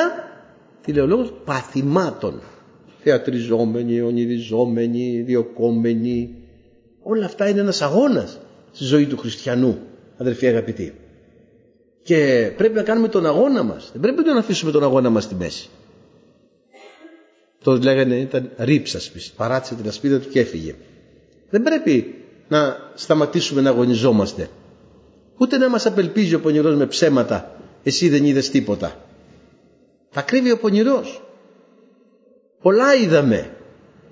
τι λέει ο λόγος, παθημάτων. Θεατριζόμενοι, ονειριζόμενοι, διοκόμενοι. Όλα αυτά είναι ένας αγώνας στη ζωή του χριστιανού, αδερφοί αγαπητοί. Και πρέπει να κάνουμε τον αγώνα μας. Δεν πρέπει να αφήσουμε τον αγώνα μας στη μέση. Το λέγανε ήταν ρήψασπης. Παράτησε την ασπίδα του και έφυγε. Δεν πρέπει να σταματήσουμε να αγωνιζόμαστε. Ούτε να μας απελπίζει ο πονηρός με ψέματα. Εσύ δεν είδες τίποτα. Θα κρύβει ο πονηρός. Πολλά είδαμε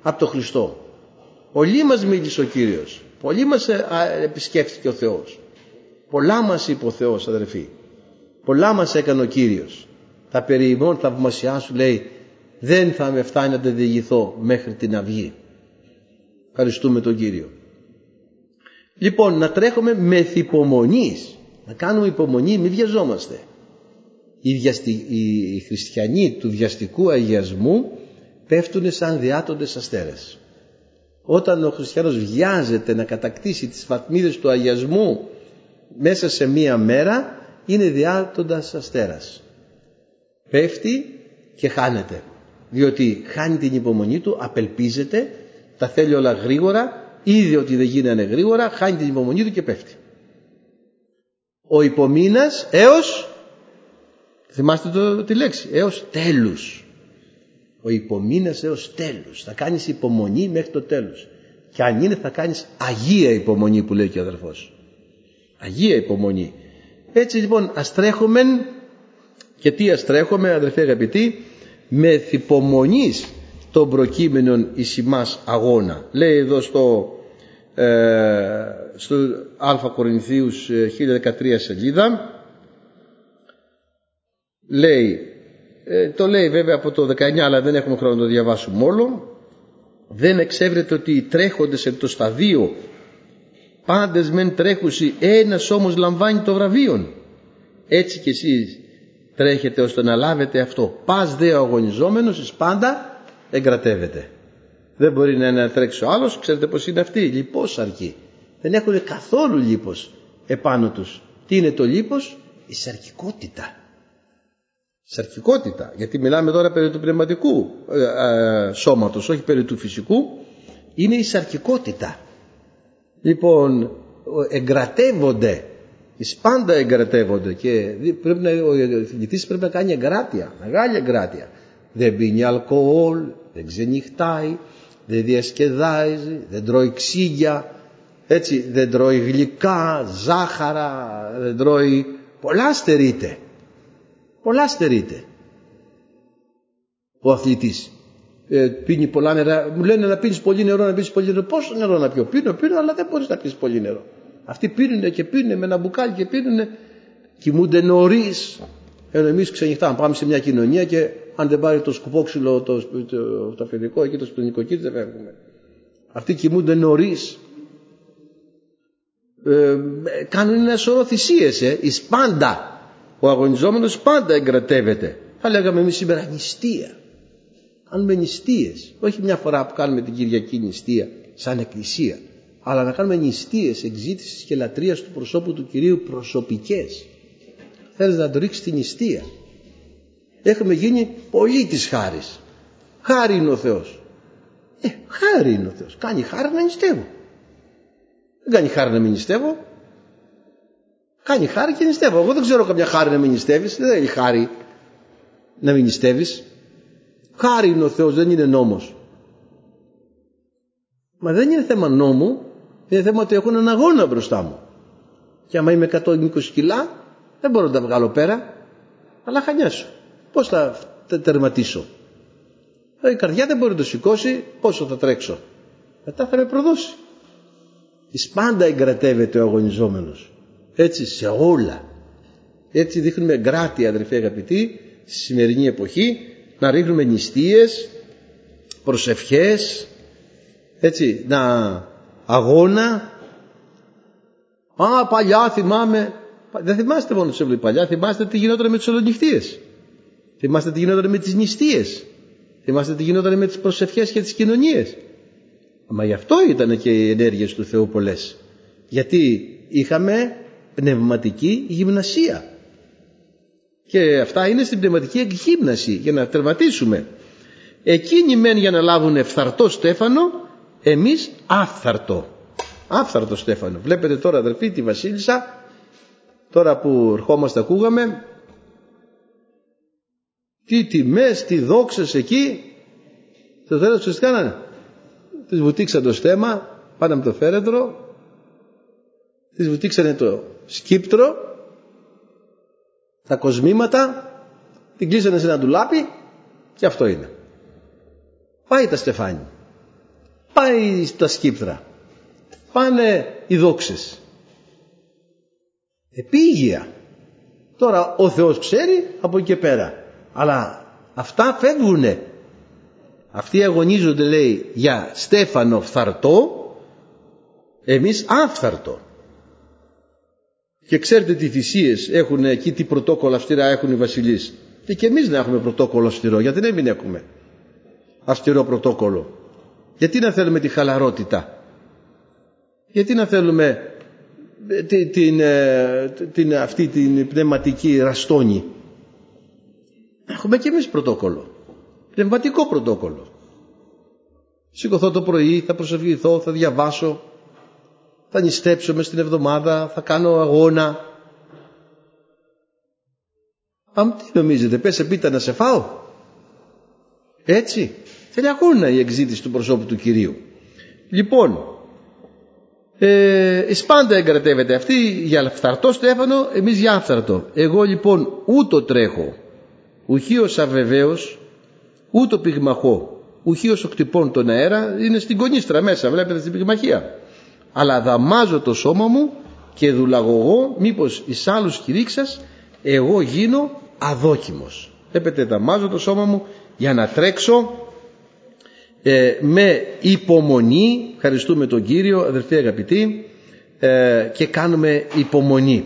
από τον Χριστό. Πολύ μας μίλησε ο Κύριος. Πολύ μας ε, επισκέφθηκε ο Θεός. Πολλά μας είπε ο Θεός αδερφοί. Πολλά μας έκανε ο Κύριος. Τα περί ημών θαυμασιά σου λέει δεν θα με φτάνει να τα διηγηθώ μέχρι την αυγή. Ευχαριστούμε τον Κύριο. Λοιπόν, να τρέχουμε με θυπομονής. Να κάνουμε υπομονή, μην βιαζόμαστε. Οι, βιαστι... οι χριστιανοί του βιαστικού αγιασμού πέφτουν σαν διάτοντες αστέρες. Όταν ο χριστιανός βιάζεται να κατακτήσει τις βαθμίδες του αγιασμού μέσα σε μία μέρα είναι διάτοντας αστέρας. Πέφτει και χάνεται. Διότι χάνει την υπομονή του, απελπίζεται, τα θέλει όλα γρήγορα, είδε ότι δεν γίνανε γρήγορα, χάνει την υπομονή του και πέφτει. Ο υπομήνας έως, θυμάστε το, τη λέξη, έως τέλους. Ο υπομήνας έως τέλους. Θα κάνεις υπομονή μέχρι το τέλος. Και αν είναι θα κάνεις αγία υπομονή που λέει και ο αδερφός. Αγία υπομονή. Έτσι λοιπόν αστρέχουμε και τι αστρέχουμε αδερφέ αγαπητοί με θυπομονής των προκείμενων εις αγώνα. Λέει εδώ στο, ε, στο Α Κορινθίους 1013 ε, σελίδα λέει ε, το λέει βέβαια από το 19 αλλά δεν έχουμε χρόνο να το διαβάσουμε όλο. Δεν εξέβρεται ότι οι τρέχοντες εν το σταδίο πάντες μεν τρέχουσι ένας όμως λαμβάνει το βραβείο έτσι και εσείς τρέχετε ώστε να λάβετε αυτό. Πας δε ο αγωνιζόμενος εις πάντα εγκρατεύεται. Δεν μπορεί να, να τρέξει ο άλλος. Ξέρετε πως είναι αυτοί λιπός αρκεί δεν έχουν καθόλου λίπος επάνω τους. Τι είναι το λίπος; Η σαρκικότητα. Σαρκικότητα. Γιατί μιλάμε τώρα περί του πνευματικού ε, ε, σώματος όχι περί του φυσικού. Είναι η σαρκικότητα. Λοιπόν εγκρατεύονται. Εις πάντα εγκρατεύονται και πρέπει να, ο θητής πρέπει να κάνει εγκράτεια μεγάλη εγκράτεια. Δεν πίνει αλκοόλ δεν ξενυχτάει δεν διασκεδάζει δεν τρώει ξύγια έτσι δεν τρώει γλυκά ζάχαρα δεν τρώει πολλά στερείται πολλά στερείται ο αθλητής ε, πίνει πολλά νερά. Μου λένε να πίνεις πολύ νερό, να πίνεις πολύ νερό. Πόσο νερό να πιω, πίνω, πίνω, αλλά δεν μπορείς να πίνεις πολύ νερό. Αυτοί πίνουν και πίνουν με ένα μπουκάλι και πίνουν, κοιμούνται νωρίς. Ενώ εμείς ξενυχτάμε, πάμε σε μια κοινωνία και αν δεν πάρει το σκουπόξυλο, το, το, το, το αφεντικό εκεί, το σπιτικό δεν φεύγουμε. Αυτοί κοιμούνται νωρίς. Ε, κάνουν ένα σωρό θυσίες, ε, εις πάντα. Ο αγωνιζόμενος πάντα εγκρατεύεται. Θα λέγαμε εμείς σήμερα νηστεία κάνουμε νηστείες όχι μια φορά που κάνουμε την Κυριακή νηστεία σαν εκκλησία αλλά να κάνουμε νηστείες εξήτησης και λατρείας του προσώπου του Κυρίου προσωπικές θέλεις να το ρίξεις την νηστεία έχουμε γίνει πολύ της χάρης. Χάρη είναι ο Θεός. Ε, χάρη είναι ο Θεός. Κάνει χάρη να νηστεύω. Δεν κάνει χάρη να μην νηστεύω. Κάνει χάρη και νηστεύω. Εγώ δεν ξέρω καμιά χάρη να μην νηστεύεις. Δεν έχει χάρη να μην νηστεύεις. Χάρη είναι ο Θεός, δεν είναι νόμος. Μα δεν είναι θέμα νόμου, είναι θέμα ότι έχω έναν αγώνα μπροστά μου. Και άμα είμαι 120 κιλά, δεν μπορώ να τα βγάλω πέρα, αλλά χανιάσω. Πώς θα τα τερματίσω; Ε, η καρδιά δεν μπορεί να το σηκώσει, πόσο θα τρέξω; Μετά θα με προδώσει. Εις πάντα εγκρατεύεται ο αγωνιζόμενος. Έτσι σε όλα. Έτσι δείχνουμε γκράτη αδερφοί αγαπητοί στη σημερινή εποχή να ρίχνουμε νηστείες, προσευχές, έτσι, να αγώνα. Α, παλιά θυμάμαι. Δεν θυμάστε μόνο τους παλιά, θυμάστε τι γινόταν με τους ολονυχτίες. Θυμάστε τι γινόταν με τις νηστείες. Θυμάστε τι γινόταν με τις προσευχές και τις κοινωνίες. Μα γι' αυτό ήταν και οι ενέργειες του Θεού πολλές. Γιατί είχαμε πνευματική γυμνασία. Και αυτά είναι στην πνευματική εκγύμναση για να τερματίσουμε. Εκείνοι μεν για να λάβουν ευθαρτό στέφανο, εμείς άφθαρτο. Άφθαρτο στέφανο. Βλέπετε τώρα αδερφοί τη Βασίλισσα, τώρα που ερχόμαστε ακούγαμε, τι τιμές, τι δόξες εκεί, το τέλος τι κάνανε; Τις βουτήξαν το στέμα, πάνε με το φέρετρο, τις βουτήξανε το σκύπτρο τα κοσμήματα, την κλείσανε σε ένα ντουλάπι και αυτό είναι. Πάει τα στεφάνια. Πάει τα σκύπτρα. Πάνε οι δόξες. επίγεια τώρα ο Θεός ξέρει από εκεί και πέρα αλλά αυτά φεύγουνε. Αυτοί αγωνίζονται λέει για στέφανο φθαρτό εμείς άφθαρτο. Και ξέρετε τι θυσίες έχουν εκεί τι πρωτόκολλα αυστηρά έχουν οι βασιλείς. Και, και εμείς να έχουμε πρωτόκολλο αυστηρό γιατί δεν μην έχουμε αυστηρό πρωτόκολλο. Γιατί να θέλουμε τη χαλαρότητα. Γιατί να θέλουμε ε, την, την, ε, την, αυτή την πνευματική ραστόνη έχουμε και εμείς πρωτόκολλο. Πνευματικό πρωτόκολλο. Σηκωθώ το πρωί θα προσευχηθώ θα διαβάσω θα νηστέψω μες την εβδομάδα θα κάνω αγώνα. Αμ τι νομίζετε πέσε πίτα να σε φάω. Έτσι θέλει αγώνα η εξήτηση του προσώπου του Κυρίου. Λοιπόν ε, πάντα εγκρατεύεται αυτή για φθαρτό στέφανο εμείς για άφθαρτο. Εγώ λοιπόν ούτω τρέχω ουχίως αβεβαίως ούτω πυγμαχώ ουχίως οκτυπών τον αέρα είναι στην κονίστρα μέσα βλέπετε στην πυγμαχία. Αλλά δαμάζω το σώμα μου και δουλαγωγώ μήπως εις άλλους κηρύξας εγώ γίνω αδόκιμος. Βλέπετε δαμάζω το σώμα μου για να τρέξω ε, με υπομονή ευχαριστούμε τον Κύριο αδερφοί αγαπητοί ε, και κάνουμε υπομονή.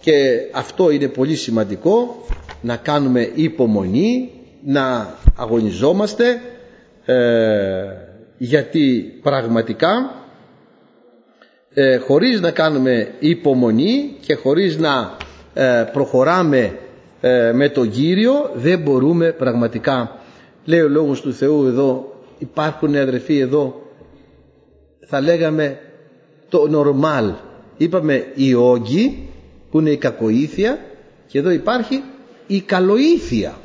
Και αυτό είναι πολύ σημαντικό να κάνουμε υπομονή να αγωνιζόμαστε ε, γιατί πραγματικά ε, χωρίς να κάνουμε υπομονή και χωρίς να ε, προχωράμε ε, με τον Κύριο δεν μπορούμε πραγματικά. Λέει ο Λόγος του Θεού εδώ υπάρχουν αδερφοί εδώ θα λέγαμε το νορμάλ. Είπαμε η όγκη που είναι η κακοήθεια και εδώ υπάρχει η καλοήθεια.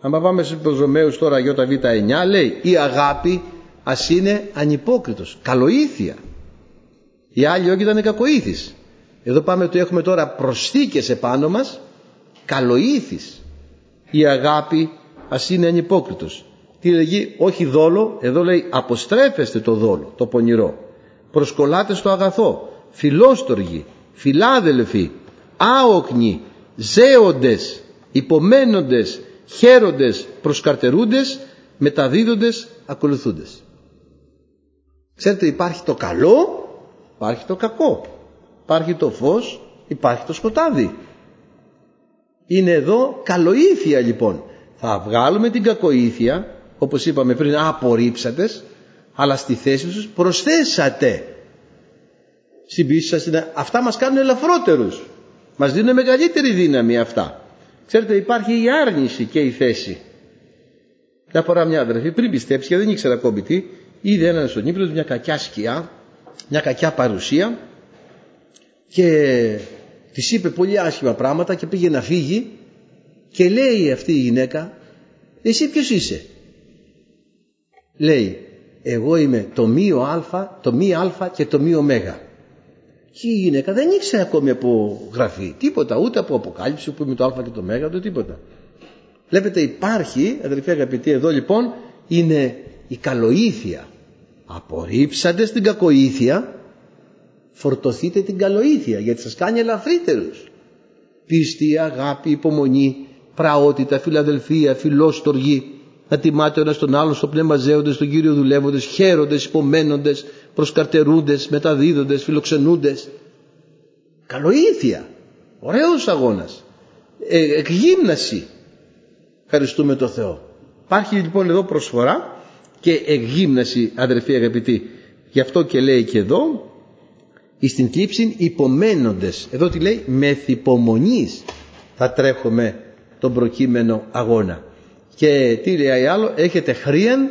Αν πάμε στους Ρωμαίους τώρα ΙΒ9 λέει η αγάπη ας είναι ανυπόκριτος. Καλοήθεια. Οι άλλοι όχι ήταν κακοήθης. Εδώ πάμε ότι έχουμε τώρα προσθήκες επάνω μας καλοήθης. Η αγάπη ας είναι ανυπόκριτος. Τι λέγει όχι δόλο εδώ λέει αποστρέφεστε το δόλο το πονηρό. Προσκολάτε στο αγαθό. Φιλόστοργοι φιλάδελφοι άοκνοι ζέοντες υπομένοντες χαίροντες προσκαρτερούντες μεταδίδοντες ακολουθούντες. Ξέρετε υπάρχει το καλό υπάρχει το κακό. Υπάρχει το φως υπάρχει το σκοτάδι. Είναι εδώ καλοήθεια λοιπόν. Θα βγάλουμε την κακοήθεια όπως είπαμε πριν απορρίψατες αλλά στη θέση τους προσθέσατε. Στην πίστη σας αυτά μας κάνουν ελαφρότερους μας δίνουν μεγαλύτερη δύναμη αυτά ξέρετε υπάρχει η άρνηση και η θέση μια φορά μια αδερφή πριν πιστέψει και δεν ήξερα ακόμη τι είδε έναν στον ύπνο μια κακιά σκιά μια κακιά παρουσία και της είπε πολύ άσχημα πράγματα και πήγε να φύγει και λέει αυτή η γυναίκα εσύ ποιος είσαι; Λέει εγώ είμαι το μείο α, το μη α και το μη ω. Και η γυναίκα δεν ήξερε ακόμη από γραφή, τίποτα, ούτε από αποκάλυψη που είμαι το α και το μέγα, ούτε τίποτα. Βλέπετε υπάρχει, αδελφοί αγαπητοί, εδώ λοιπόν είναι η καλοήθεια. Απορρίψατε στην κακοήθεια, φορτωθείτε την καλοήθεια, γιατί σας κάνει ελαφρύτερους. Πίστη, αγάπη, υπομονή, πραότητα, φιλαδελφία, φιλόστοργη, να τιμάτε ο ένας τον άλλον στο πνεύμα ζέοντες, τον Κύριο δουλεύοντες, χαίροντες, υπομένοντες, προσκαρτερούντες, μεταδίδοντες, φιλοξενούντες. Καλοήθεια. Ωραίος αγώνας. Ε, εκγύμναση. Ευχαριστούμε το Θεό. Υπάρχει λοιπόν εδώ προσφορά και εκγύμναση αδερφοί αγαπητοί. Γι' αυτό και λέει και εδώ εις την θλίψη υπομένοντες. Εδώ τι λέει μεθυπομονής θα τρέχουμε τον προκείμενο αγώνα. Και τι λέει άλλο, έχετε χρίαν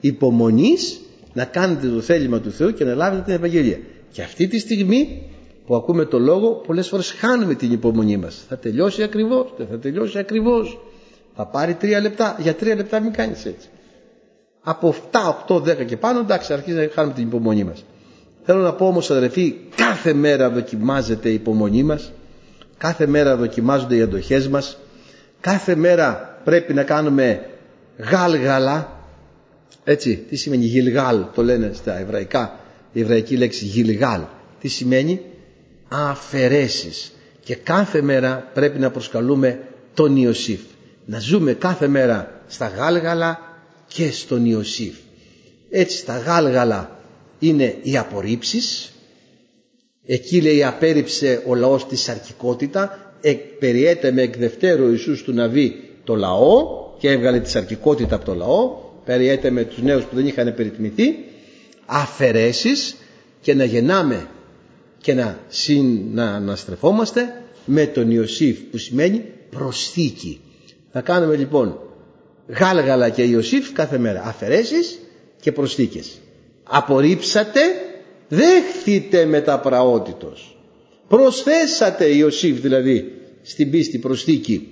υπομονής να κάνετε το θέλημα του Θεού και να λάβετε την Ευαγγελία. Και αυτή τη στιγμή που ακούμε το λόγο πολλές φορές χάνουμε την υπομονή μας. Θα τελειώσει ακριβώς, δεν θα τελειώσει ακριβώς. Θα πάρει τρία λεπτά. Για τρία λεπτά μην κάνεις έτσι. Από 7, 8, 10 και πάνω εντάξει αρχίζει να χάνουμε την υπομονή μας. Θέλω να πω όμως αδερφοί κάθε μέρα δοκιμάζεται η υπομονή μας. Κάθε μέρα δοκιμάζονται οι αντοχές μας. Κάθε μέρα πρέπει να κάνουμε γάλγαλα. Έτσι τι σημαίνει γιλγάλ το λένε στα εβραϊκά η εβραϊκή λέξη γιλγάλ τι σημαίνει; Αφαιρέσεις. Και κάθε μέρα πρέπει να προσκαλούμε τον Ιωσήφ. Να ζούμε κάθε μέρα στα γάλγαλα και στον Ιωσήφ. Έτσι στα γάλγαλα είναι οι απορρίψεις. Εκεί λέει απέρριψε ο λαός της σαρκικότητα περιέται με εκ δευτέρου Ιησούς του Ναβί το λαό και έβγαλε της σαρκικότητα από το λαό περιέται με τους νέους που δεν είχαν περιτμηθεί αφαιρέσεις και να γεννάμε και να, συν, να αναστρεφόμαστε με τον Ιωσήφ που σημαίνει προσθήκη. Θα κάνουμε λοιπόν γάλγαλα και Ιωσήφ κάθε μέρα αφαιρέσεις και προσθήκες. Απορρίψατε, δέχθητε με τα πραότητος. Προσθέσατε Ιωσήφ δηλαδή στην πίστη προσθήκη.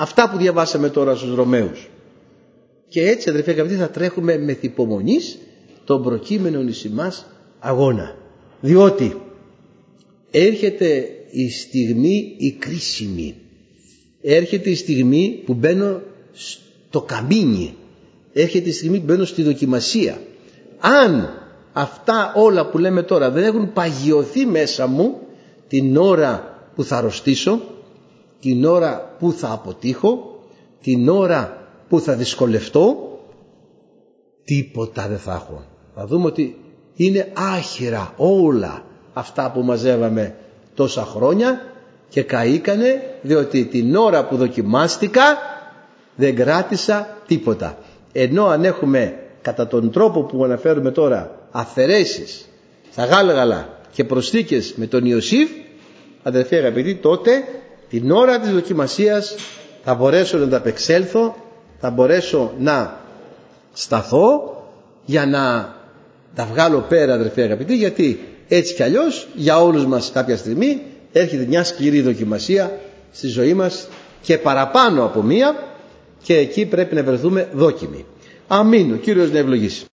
Αυτά που διαβάσαμε τώρα στους Ρωμαίους. Και έτσι αδερφέ αγαπητοί θα τρέχουμε με θυπομονής τον προκείμενο εις αγώνα. Διότι έρχεται η στιγμή η κρίσιμη. Έρχεται η στιγμή που μπαίνω στο καμίνι. Έρχεται η στιγμή που μπαίνω στη δοκιμασία. Αν αυτά όλα που λέμε τώρα δεν έχουν παγιωθεί μέσα μου την ώρα που θα αρρωστήσω, την ώρα που θα αποτύχω, την ώρα που θα δυσκολευτώ, τίποτα δεν θα έχω. Θα δούμε ότι είναι άχυρα όλα αυτά που μαζεύαμε τόσα χρόνια και καήκανε διότι την ώρα που δοκιμάστηκα δεν κράτησα τίποτα. Ενώ αν έχουμε κατά τον τρόπο που αναφέρουμε τώρα αφαιρέσεις στα γάλγαλα και προσθήκες με τον Ιωσήφ αδερφοί αγαπητοί τότε την ώρα της δοκιμασίας θα μπορέσω να ανταπεξέλθω θα μπορέσω να σταθώ για να τα βγάλω πέρα αδερφοί αγαπητοί γιατί έτσι κι αλλιώς για όλους μας κάποια στιγμή έρχεται μια σκληρή δοκιμασία στη ζωή μας και παραπάνω από μία και εκεί πρέπει να βρεθούμε δόκιμοι. Αμήν. Ο Κύριος να ευλογήσει.